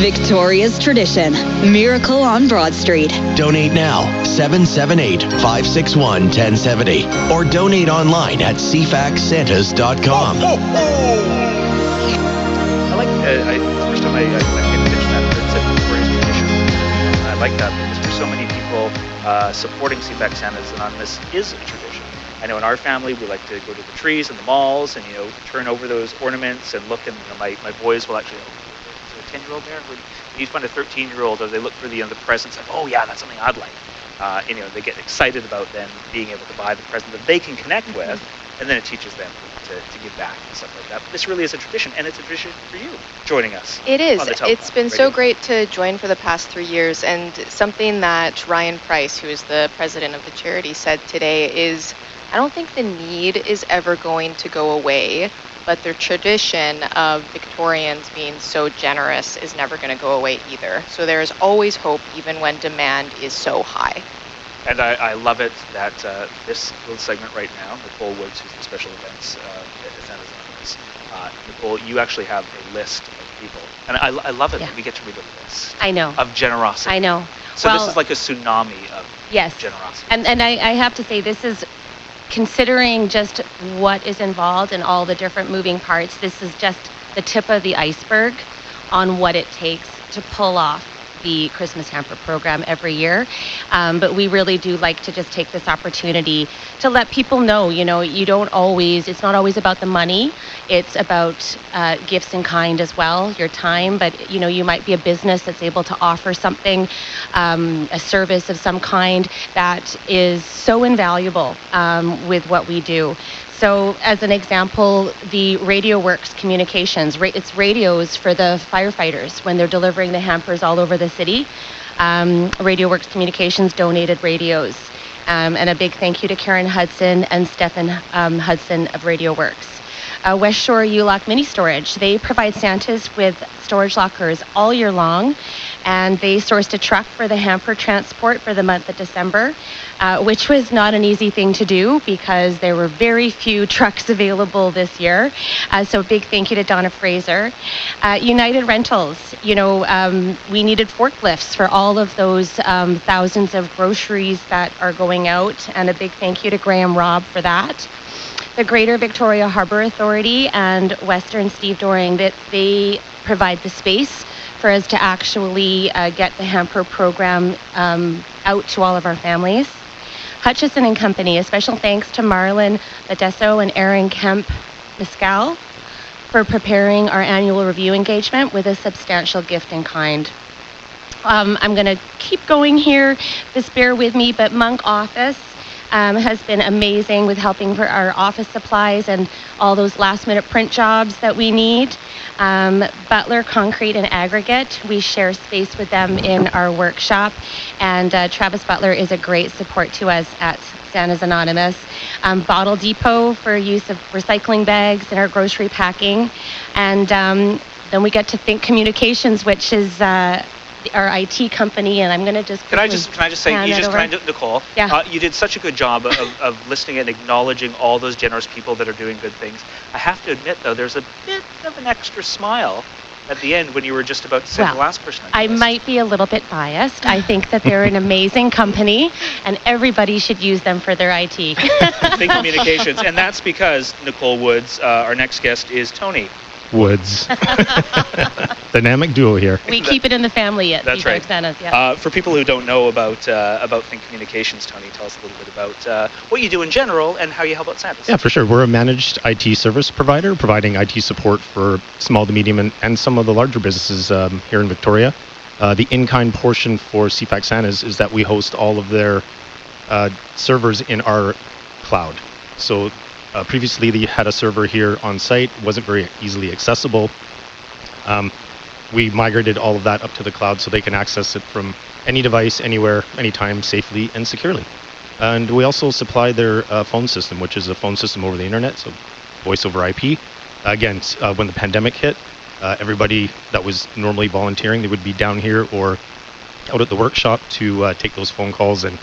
Victoria's tradition. Miracle on Broad Street. Donate now, 778-561-1070. Or donate online at cfaxsantas.com. I like, uh, I, first time I, I, I pitched that, where it said Victoria's tradition. I like that because for so many people, uh, supporting CFAX Santas Anonymous is a tradition. I know in our family, we like to go to the trees and the malls and, you know, turn over those ornaments and look and, you know, my, my boys will actually, oh, is there a 10 year old there? Would you find a 13 year old or they look for the, you know, the presents like, oh yeah, that's something I'd like. Uh, and, you know, they get excited about then being able to buy the present that they can connect with and then it teaches them to, to give back and stuff like that. But this really is a tradition, and it's a tradition for you joining us. It is. on the telephone It's been so great to join for the past three years, and something that Ryan Price, who is the president of the charity, said today is I don't think the need is ever going to go away, but the tradition of Victorians being so generous is never going to go away either. So there is always hope, even when demand is so high. And I, I love it that uh, this little segment right now, Nicole Woods, who's the special events uh, at Santa's Anonymous, uh, Nicole, you actually have a list of people. And I, I love it Yeah. that we get to read a list I know. of generosity. I know. So well, this is like a tsunami of yes. generosity. And and I, I have to say this is considering just what is involved and all the different moving parts, this is just the tip of the iceberg on what it takes to pull off the Christmas hamper program every year. Um, but we really do like to just take this opportunity to let people know, you know, you don't always, it's not always about the money. It's about uh, gifts in kind as well, your time. But, you know, you might be a business that's able to offer something, um, a service of some kind that is so invaluable um, with what we do. So, as an example, the Radio Works Communications, it's radios for the firefighters when they're delivering the hampers all over the city. Um, Radio Works Communications donated radios. Um, and a big thank you to Karen Hudson and Stefan um, Hudson of Radio Works. Uh, West Shore U-Lock Mini Storage, they provide Santas with storage lockers all year long, and they sourced a truck for the hamper transport for the month of December, uh, which was not an easy thing to do because there were very few trucks available this year. Uh, so, big thank you to Donna Fraser. Uh, United Rentals, you know, um, we needed forklifts for all of those um, thousands of groceries that are going out, and a big thank you to Graham Robb for that the Greater Victoria Harbour Authority and Western Stevedoring that they provide the space for us to actually uh, get the hamper program um, out to all of our families. Hutchison and Company, a special thanks to Marlon Badesso and Aaron Kemp Mescal for preparing our annual review engagement with a substantial gift in kind. Um, I'm going to keep going here. Just bear with me, but Monk Office um, has been amazing with helping for our office supplies and all those last minute print jobs that we need. Um, Butler Concrete and Aggregate, we share space with them in our workshop, and uh, Travis Butler is a great support to us at Santa's Anonymous. Um, Bottle Depot for use of recycling bags in our grocery packing, and um, then we get to Think Communications, which is uh, our IT company, and I'm going to just Can I just can I just say you just kind of Nicole? Yeah. Uh, you did such a good job of, of listening and acknowledging all those generous people that are doing good things. I have to admit though, there's a bit of an extra smile at the end when you were just about to say the last person. on I list. might be a little bit biased. I think that they're an amazing company, and everybody should use them for their IT. Think Communications, and that's because Nicole Woods, uh, our next guest, is Tony. Woods. Dynamic duo here. we keep it in the family at That's right. Santas, yeah. Uh, for people who don't know about uh, about Think Communications, Tony, tell us a little bit about uh, what you do in general and how you help out Santas. Yeah, for sure. We're a managed IT service provider providing IT support for small to medium and, and some of the larger businesses um, here in Victoria. Uh, the in kind portion for CFAX Santas is that we host all of their uh, servers in our cloud. So uh, previously they had a server here on site, wasn't very easily accessible. Um, we migrated all of that up to the cloud so they can access it from any device, anywhere, anytime, safely and securely. And we also supply their uh, phone system, which is a phone system over the internet, so voice over IP. Again, uh, when the pandemic hit, uh, everybody that was normally volunteering, they would be down here or out at the workshop to uh, take those phone calls. And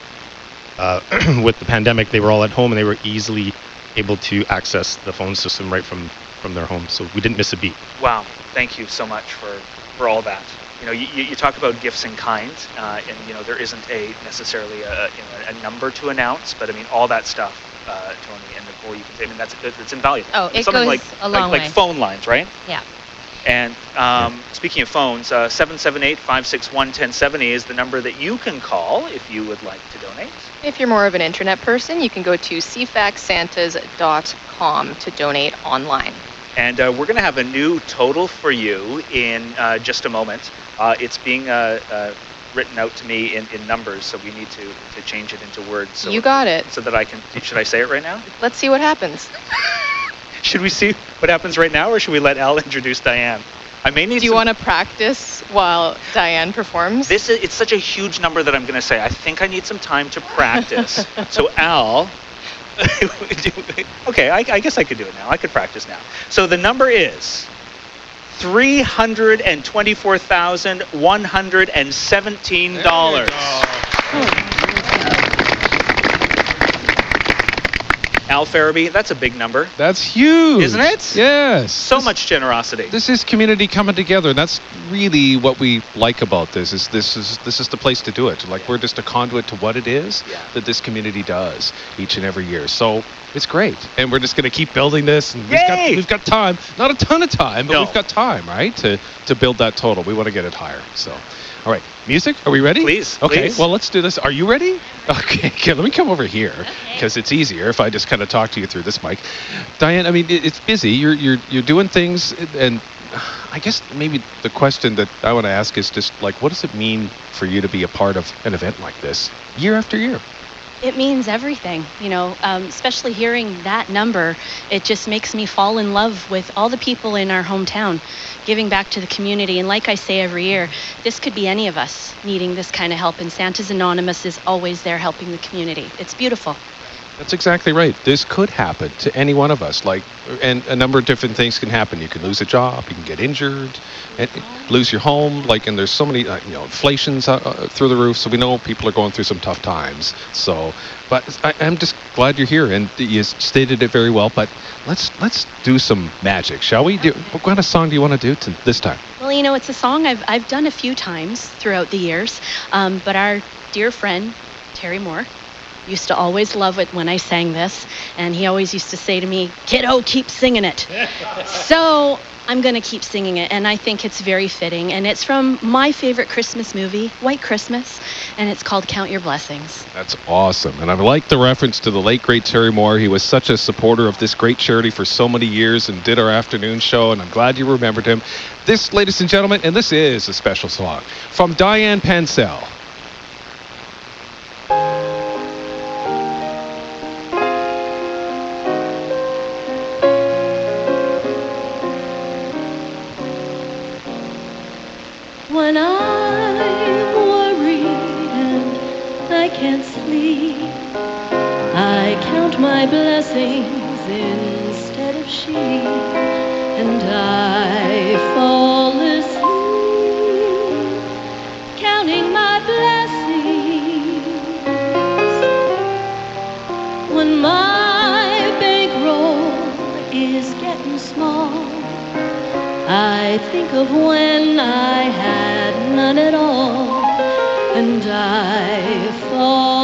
uh, with the pandemic, they were all at home and they were easily able to access the phone system right from from their homes. So we didn't miss a beat. Wow, thank you so much for, for all that. You know, you, you you talk about gifts in kind, uh, and you know there isn't a necessarily a, you know, a number to announce, but I mean all that stuff, uh, Tony and Nicole, you can say, I mean that's it's invaluable. Oh, It's it something goes like, a long like, way. like phone lines, right? Yeah. And um, speaking of phones, uh, 778-561-1070 is the number that you can call if you would like to donate. If you're more of an internet person, you can go to cfaxsantas.com to donate online. And uh, we're going to have a new total for you in uh, just a moment. Uh, it's being uh, uh, written out to me in, in numbers, so we need to, to change it into words. So, you got it. so that I can. Should I say it right now? Let's see what happens. Should we see what happens right now, or should we let Al introduce Diane? I may need. Do you some- want to practice while Diane performs? This is. It's such a huge number that I'm going to say. I think I need some time to practice. so Al. okay, I, I guess I could do it now. I could practice now. So the number is three hundred and twenty-four thousand one hundred and seventeen dollars. Al Farabee, that's a big number. That's huge. Isn't it? Yes. So This- much generosity. This is community coming together, and that's really what we like about this. Is this is this is the place to do it? Like we're just a conduit to what it is Yeah. that this community does each and every year. So it's great, and we're just going to keep building this. And we've got we've got time, not a ton of time, but No. we've got time, right, to to build that total. We want to get it higher. So, all right, music. Are we ready? Please, Okay. please. Well, let's do this. Are you ready? Okay. okay let me come over here because it's easier if I just kind of talk to you through this mic. Diane, I mean, it, it's busy. You're you're you're doing things, and I guess maybe the question that I want to ask is just like, what does it mean for you to be a part of an event like this year after year? It means everything, you know, um, especially hearing that number. It just makes me fall in love with all the people in our hometown giving back to the community. And like I say every year, this could be any of us needing this kind of help. And Santa's Anonymous is always there helping the community. It's beautiful. That's exactly right. This could happen to any one of us. Like, and a number of different things can happen. You can lose a job, you can get injured, and lose your home. Like, and there's so many, uh, you know, inflation's uh, uh, through the roof. So we know people are going through some tough times. So, but I, I'm just glad you're here, and you stated it very well. But let's let's do some magic, shall we? Do, what kind of song do you want to do to, this time? Well, you know, it's a song I've, I've done a few times throughout the years, um, but our dear friend, Terry Moore, used to always love it when I sang this, and he always used to say to me, Kiddo, keep singing it. so I'm going to keep singing it, and I think it's very fitting. And it's from my favorite Christmas movie, White Christmas, and it's called Count Your Blessings. That's awesome. And I like the reference to the late, great Terry Moore. He was such a supporter of this great charity for so many years and did our afternoon show, and I'm glad you remembered him. This, ladies and gentlemen, and this is a special song from Diane Pancel. I count my blessings instead of sheep, and I fall asleep counting my blessings. When my bankroll is getting small. I think of when I had none at all, and I fall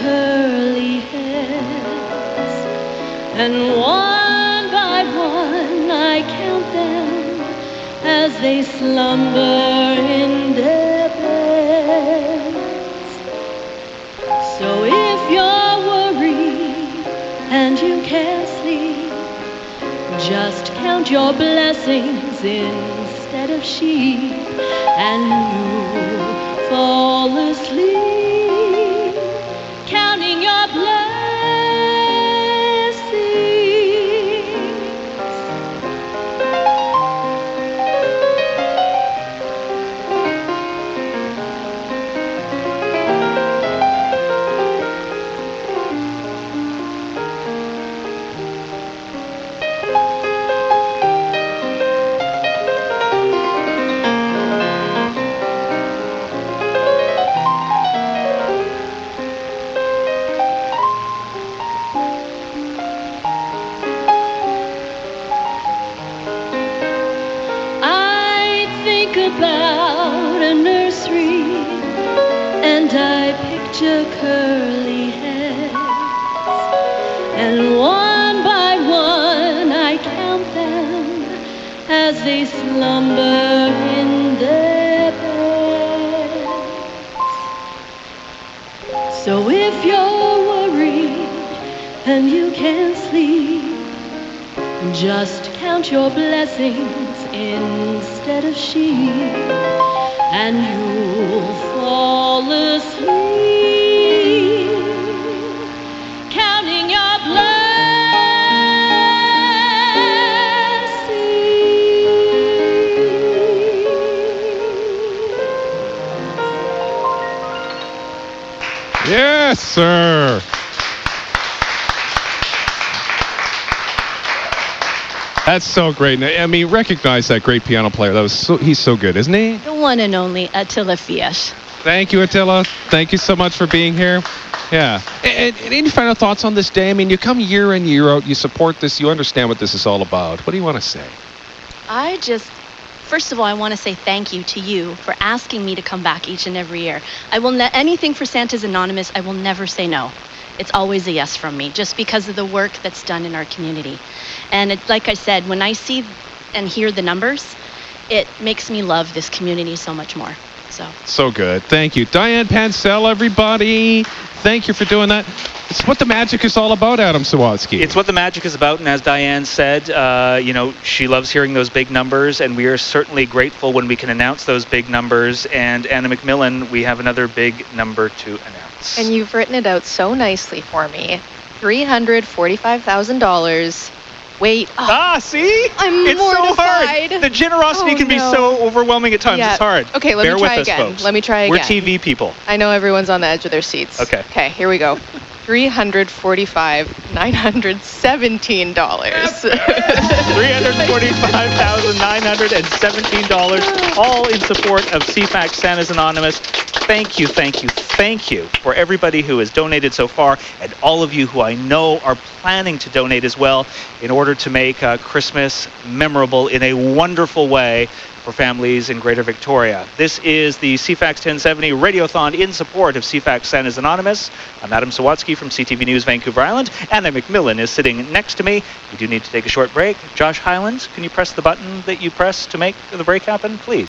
curly heads, and one by one I count them as they slumber in their beds. So if you're worried and you can't sleep, just count your blessings instead of sheep, and you'll fall asleep about a nursery and I picture curly heads. And one by one I count them as they slumber in their beds. So if you're worried and you can't sleep, just count your blessings instead of she, and you'll fall asleep. Counting your blessings. Yes, sir. That's so great. I mean, recognize that great piano player. That was so, he's so good, isn't he? The one and only Attila Fiat. Thank you, Attila. Thank you so much for being here. Yeah. And, and any final thoughts on this day? I mean, you come year in, year out, you support this, you understand what this is all about. What do you want to say? I just, first of all, I want to say thank you to you for asking me to come back each and every year. I will, ne- anything for Santa's Anonymous, I will never say no. It's always a yes from me, just because of the work that's done in our community. And it, like I said, when I see and hear the numbers, it makes me love this community so much more. So, So good. Thank you. Diane Pancel, everybody. Thank you for doing that. It's what the magic is all about, Adam Sawatsky. It's what the magic is about, and as Diane said, uh, you know, she loves hearing those big numbers, and we are certainly grateful when we can announce those big numbers. And Anna McMillan, we have another big number to announce. And you've written it out so nicely for me. $345,000. Wait. Oh, ah, see? I'm it's so hard. The generosity Oh, can be so overwhelming at times. Yeah. It's hard. Okay, let Bear me try with us, again. folks. Let me try again. We're. TV people. I know everyone's on the edge of their seats. Okay. Okay, here we go. 345 $917. $345,917, all in support of CFAX Santa's Anonymous. Thank you, thank you, thank you for everybody who has donated so far, and all of you who I know are planning to donate as well in order to make uh, Christmas memorable in a wonderful way for families in Greater Victoria. This is the CFAX 1070 Radiothon in support of CFAX Santa's Anonymous. I'm Adam Sawatsky from CTV News Vancouver Island. Anna McMillan is sitting next to me. We do need to take a short break. Josh Highlands, can you press the button that you press to make the break happen, please?